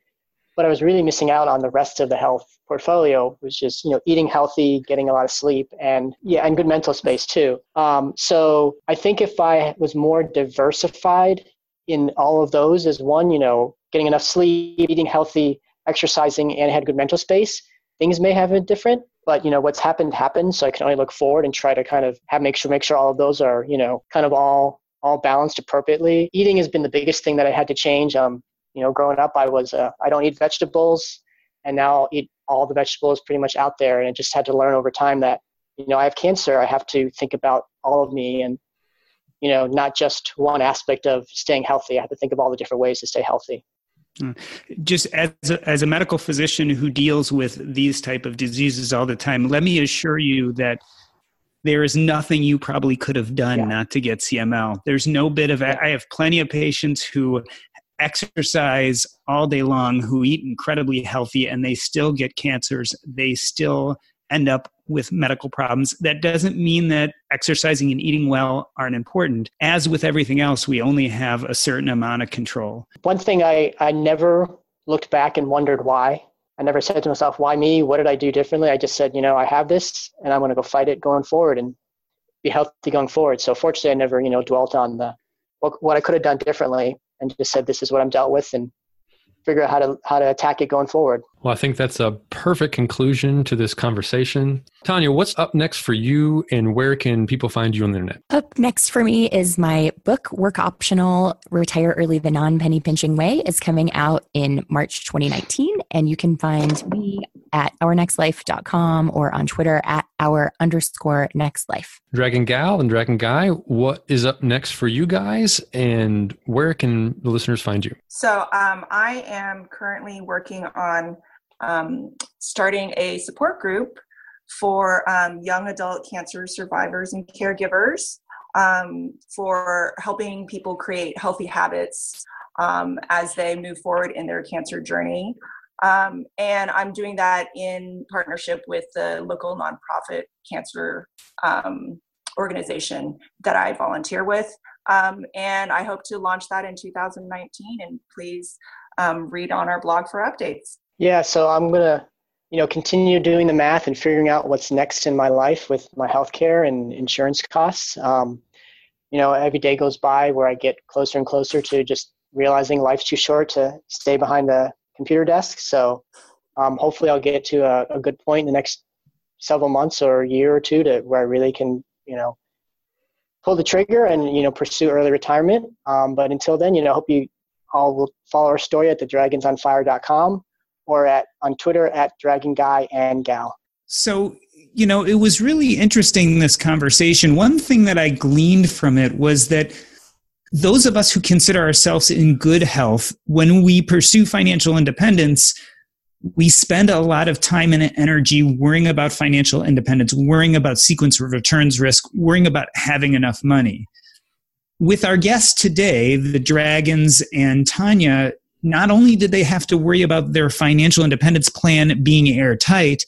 but I was really missing out on the rest of the health portfolio, which is you know eating healthy, getting a lot of sleep, and yeah, and good mental space too. Um, so I think if I was more diversified in all of those as one, you know, getting enough sleep, eating healthy, exercising, and had good mental space, things may have been different. But you know what's happened happened, so I can only look forward and try to kind of have make sure make sure all of those are you know kind of all all balanced appropriately. Eating has been the biggest thing that I had to change. Um, you know, growing up, I was uh, I don't eat vegetables, and now I'll eat all the vegetables pretty much out there. And I just had to learn over time that you know I have cancer. I have to think about all of me and you know not just one aspect of staying healthy. I have to think of all the different ways to stay healthy. Just as a, as a medical physician who deals with these type of diseases all the time, let me assure you that there is nothing you probably could have done yeah. not to get CML. There's no bit of, I have plenty of patients who exercise all day long, who eat incredibly healthy, and they still get cancers. They still end up with medical problems. That doesn't mean that exercising and eating well aren't important. As with everything else, we only have a certain amount of control. One thing I, I never looked back and wondered why. I never said to myself, why me? What did I do differently? I just said, you know, I have this and I'm going to go fight it going forward and be healthy going forward. So fortunately, I never, you know, dwelt on the what, what I could have done differently and just said, this is what I'm dealt with and figure out how to how to attack it going forward. Well, I think that's a perfect conclusion to this conversation. Tanja, what's up next for you and where can people find you on the internet? Up next for me is my book, Work Optional Retire Early the Non Penny Pinching Way, is coming out in March 2019. And you can find me at ournextlife.com or on Twitter at our underscore next life. Dragon Gal and Dragon Guy, what is up next for you guys and where can the listeners find you? So um, I am currently working on um, starting a support group for um, young adult cancer survivors and caregivers um, for helping people create healthy habits um, as they move forward in their cancer journey. Um, and I'm doing that in partnership with the local nonprofit cancer um, organization that I volunteer with. Um, and I hope to launch that in 2019. And please um, read on our blog for updates. Yeah, so I'm gonna, you know, continue doing the math and figuring out what's next in my life with my healthcare and insurance costs. Um, you know, every day goes by where I get closer and closer to just realizing life's too short to stay behind the computer desk. So um, hopefully I'll get to a, a, good point in the next several months or a year or two to where I really can, you know, pull the trigger and, you know, pursue early retirement. Um, but until then, you know, I hope you all will follow our story at thedragonsonfire.com or at on Twitter at Dragon Guy and Gal. So, you know, it was really interesting this conversation. One thing that I gleaned from it was that those of us who consider ourselves in good health, when we pursue financial independence, we spend a lot of time and energy worrying about financial independence, worrying about sequence of returns risk, worrying about having enough money. With our guests today, the Dragons and Tanja, not only did they have to worry about their financial independence plan being airtight,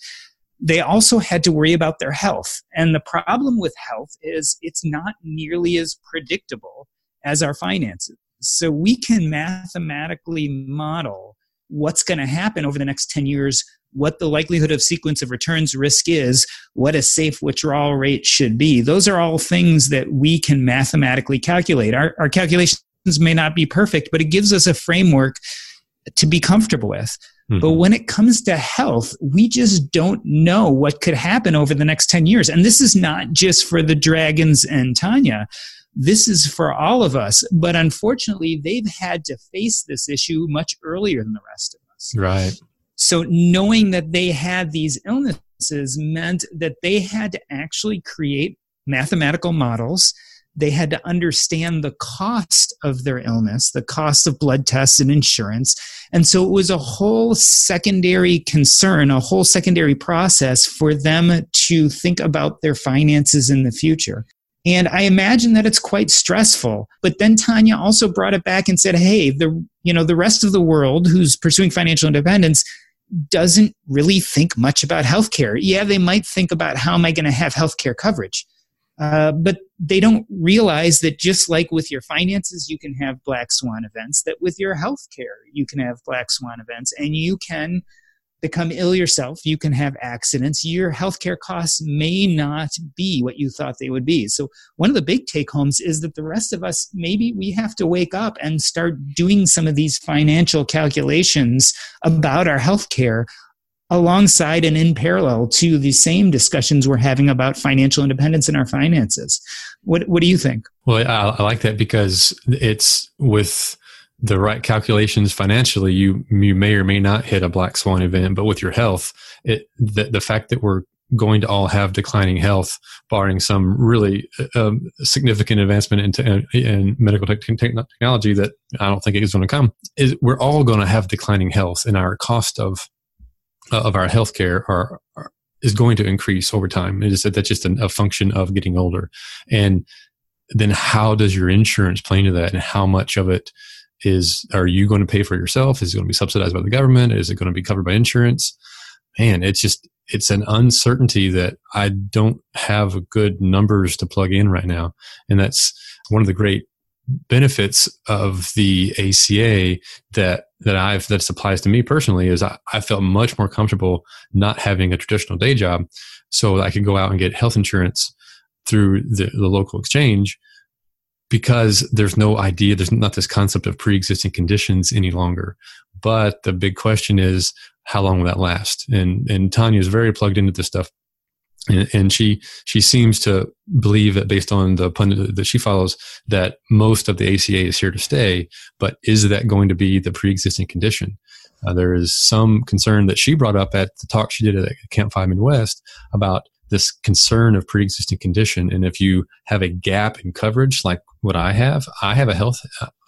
they also had to worry about their health. And the problem with health is it's not nearly as predictable as our finances. So we can mathematically model what's going to happen over the next 10 years, what the likelihood of sequence of returns risk is, what a safe withdrawal rate should be. Those are all things that we can mathematically calculate. Our, our calculations may not be perfect, but it gives us a framework to be comfortable with. Mm-hmm. But when it comes to health, we just don't know what could happen over the next 10 years. And this is not just for the Dragons and Tanja. This is for all of us. But unfortunately, they've had to face this issue much earlier than the rest of us. Right. So knowing that they had these illnesses meant that they had to actually create mathematical models they had to understand the cost of their illness, the cost of blood tests and insurance. And so it was a whole secondary concern, a whole secondary process for them to think about their finances in the future. And I imagine that it's quite stressful. But then Tanja also brought it back and said, hey, the you know, the rest of the world who's pursuing financial independence doesn't really think much about healthcare. Yeah, they might think about how am I going to have healthcare coverage uh, but they don't realize that just like with your finances, you can have black swan events, that with your health care, you can have black swan events, and you can become ill yourself. You can have accidents. Your healthcare costs may not be what you thought they would be. So, one of the big take homes is that the rest of us, maybe we have to wake up and start doing some of these financial calculations about our healthcare alongside and in parallel to the same discussions we're having about financial independence in our finances. What, what do you think? Well, I, I like that because it's with the right calculations financially, you you may or may not hit a black swan event. But with your health, it the, the fact that we're going to all have declining health, barring some really um, significant advancement in, in medical te- technology that I don't think is going to come, is we're all going to have declining health, and our cost of uh, Uh, of our healthcare are, are is going to increase over time. It is that's just a, a function of getting older, and then how does your insurance play into that, and how much of it is are you going to pay for yourself? Is it going to be subsidized by the government? Is it going to be covered by insurance? Man, it's just it's an uncertainty that I don't have good numbers to plug in right now, and that's one of the great benefits of the ACA that that I've that applies to me personally is I, I felt much more comfortable not having a traditional day job, so I could go out and get health insurance through the, the local exchange because there's no idea, there's not this concept of pre-existing conditions any longer. But the big question is, how long will that last? And and Tanja is very plugged into this stuff, and, and she she seems to believe that based on the pundit that she follows, that most of the ACA is here to stay. But is that going to be the pre-existing condition? Uh, there is some concern that she brought up at the talk she did at Camp FI Midwest about this concern of pre-existing condition and if you have a gap in coverage like what i have i have a health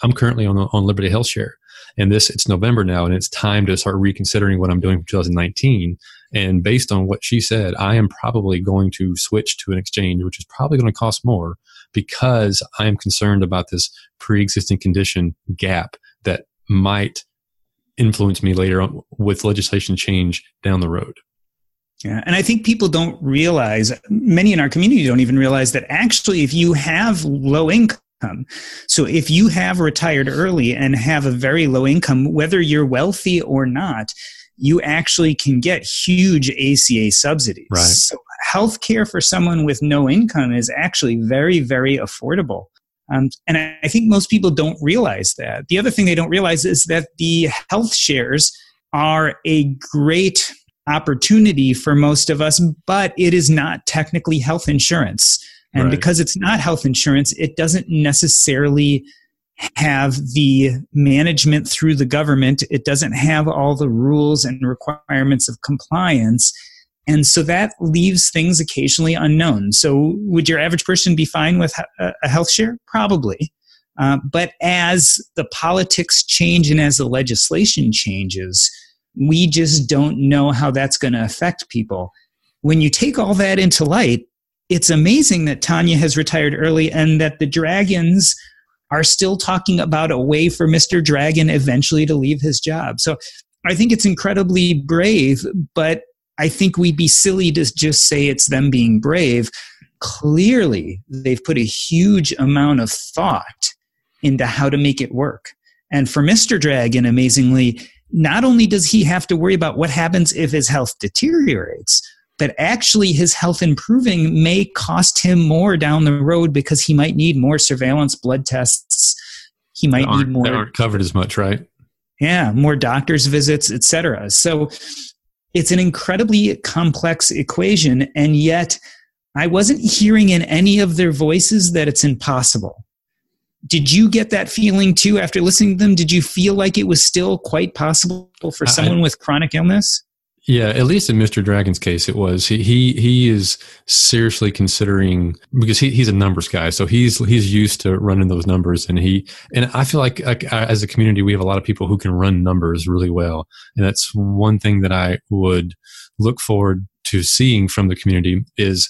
i'm currently on, on liberty health share and this it's november now and it's time to start reconsidering what i'm doing for 2019 and based on what she said i am probably going to switch to an exchange which is probably going to cost more because i am concerned about this pre-existing condition gap that might influence me later on with legislation change down the road. Yeah, and I think people don't realize, many in our community don't even realize that actually, if you have low income, so if you have retired early and have a very low income, whether you're wealthy or not, you actually can get huge ACA subsidies. Right. So healthcare for someone with no income is actually very, very affordable. Um, and I think most people don't realize that. The other thing they don't realize is that the health shares are a great opportunity for most of us, but it is not technically health insurance. And right. because it's not health insurance, it doesn't necessarily have the management through the government. It doesn't have all the rules and requirements of compliance. And so that leaves things occasionally unknown. So, would your average person be fine with a health share? Probably. Uh, but as the politics change and as the legislation changes, we just don't know how that's going to affect people. When you take all that into light, it's amazing that Tanja has retired early and that the Dragons are still talking about a way for Mr. Dragon eventually to leave his job. So I think it's incredibly brave, but I think we'd be silly to just say it's them being brave. Clearly, they've put a huge amount of thought into how to make it work. And for Mr. Dragon, amazingly, not only does he have to worry about what happens if his health deteriorates, but actually his health improving may cost him more down the road because he might need more surveillance blood tests. He might need more. They aren't covered as much, right? Yeah, more doctor's visits, etc. So it's an incredibly complex equation, and yet I wasn't hearing in any of their voices that it's impossible did you get that feeling too after listening to them? Did you feel like it was still quite possible for someone I, with chronic illness? Yeah, at least in Mr. Dragon's case, it was. He he he is seriously considering because he, he's a numbers guy, so he's he's used to running those numbers, and he and I feel like, like as a community, we have a lot of people who can run numbers really well, and that's one thing that I would look forward to seeing from the community is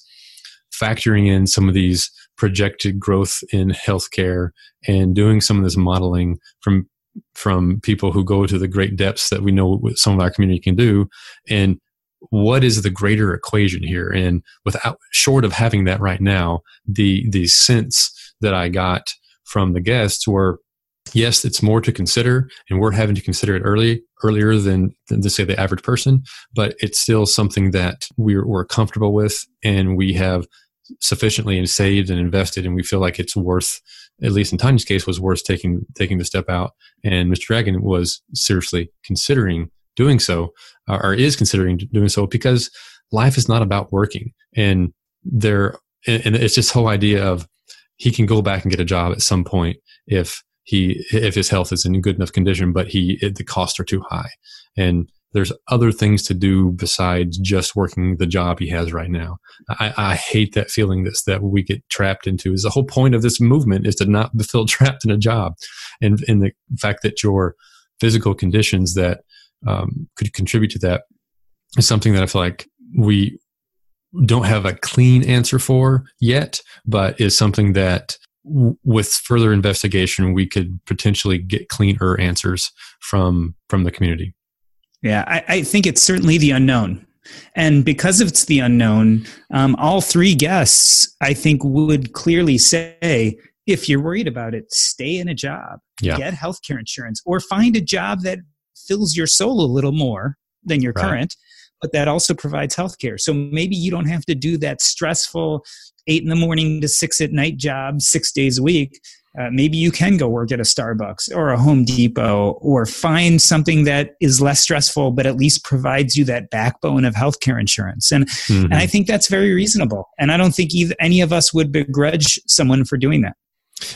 factoring in some of these projected growth in healthcare and doing some of this modeling from from people who go to the great depths that we know some of our community can do. And what is the greater equation here? And without short of having that right now the the sense that i got from the guests were yes it's more to consider and we're having to consider it early earlier than, than to say the average person but it's still something that we're, we're comfortable with and we have sufficiently and saved and invested, and we feel like it's worth, at least in Tanja's case, was worth taking taking the step out. And Mr. Dragon was seriously considering doing so, uh, or is considering doing so, because life is not about working, and there, and it's this whole idea of he can go back and get a job at some point if he if his health is in good enough condition, but he the costs are too high, and there's other things to do besides just working the job he has right now. I, I hate that feeling that's, that we get trapped into. Is the whole point of this movement is to not feel trapped in a job, and in the fact that your physical conditions that um, could contribute to that is something that I feel like we don't have a clean answer for yet, but is something that with further investigation, we could potentially get cleaner answers from from the community. Yeah, I, I think it's certainly the unknown. And because it's the unknown, um, all three guests, I think, would clearly say if you're worried about it, stay in a job, Yeah. get healthcare insurance, or find a job that fills your soul a little more than your Right. current, but that also provides healthcare. So maybe you don't have to do that stressful eight in the morning to six at night job six days a week. Uh, maybe you can go work at a Starbucks or a Home Depot or find something that is less stressful, but at least provides you that backbone of healthcare insurance. And, Mhm. and I think that's very reasonable. And I don't think either, any of us would begrudge someone for doing that.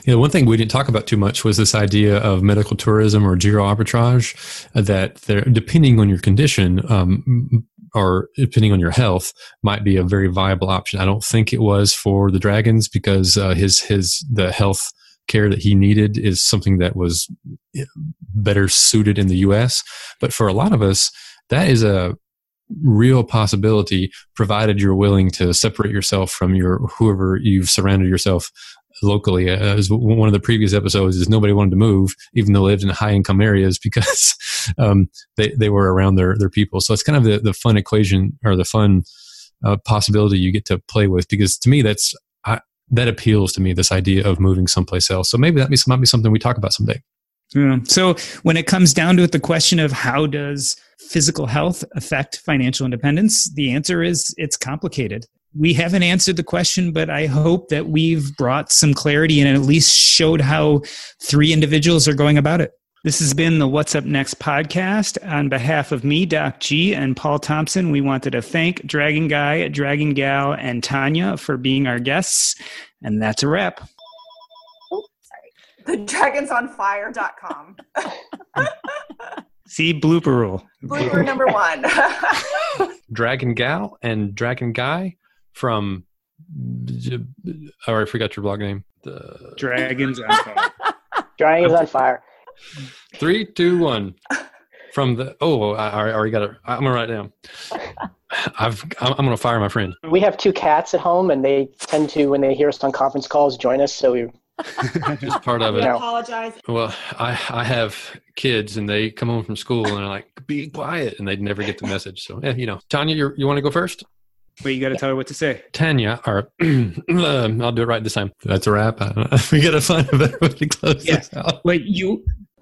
Yeah, one thing we didn't talk about too much was this idea of medical tourism or geo arbitrage. uh, That there, depending on your condition um, or depending on your health, might be a very viable option. I don't think it was for the Dragons because uh, his his the health care that he needed is something that was eh, better suited in the U.S. But for a lot of us, that is a real possibility provided you're willing to separate yourself from your whoever you've surrounded yourself locally. Uh, as one of the previous episodes is nobody wanted to move, even though they lived in high income areas because um, they, they were around their, their people. So it's kind of the, the fun equation or the fun uh, possibility you get to play with because to me, that's, I, that appeals to me, this idea of moving someplace else. So maybe that might be something we talk about someday. Yeah. So when it comes down to it, the question of how does physical health affect financial independence, the answer is it's complicated. We haven't answered the question, but I hope that we've brought some clarity and at least showed how three individuals are going about it. This has been the What's Up Next podcast. On behalf of me, Doc G, and Paul Thompson, we wanted to thank Dragon Guy, Dragon Gal, and Tanja for being our guests. And that's a wrap. Oh, thedragonsonfire.com. See, blooper rule. Blooper number one. Dragon Gal and Dragon Guy from, oh, I forgot your blog name. The Dragons on fire. Dragons on fire. Three, two, one. From the oh, I, I already got it. I'm gonna write it down. I've I'm, I'm gonna fire my friend. We have two cats at home, and they tend to, when they hear us on conference calls, join us. So we, Just part of it. No. apologize. Well, I I have kids and they come home from school and they're like, "Be quiet," and they never get the message. So yeah, you know, Tanja, you you want to go first? Wait, you got to tell her what to say. Tanja, or I'll do it right this time. That's a wrap. I don't know. we gotta find a better way to close Yeah. this out. Wait, you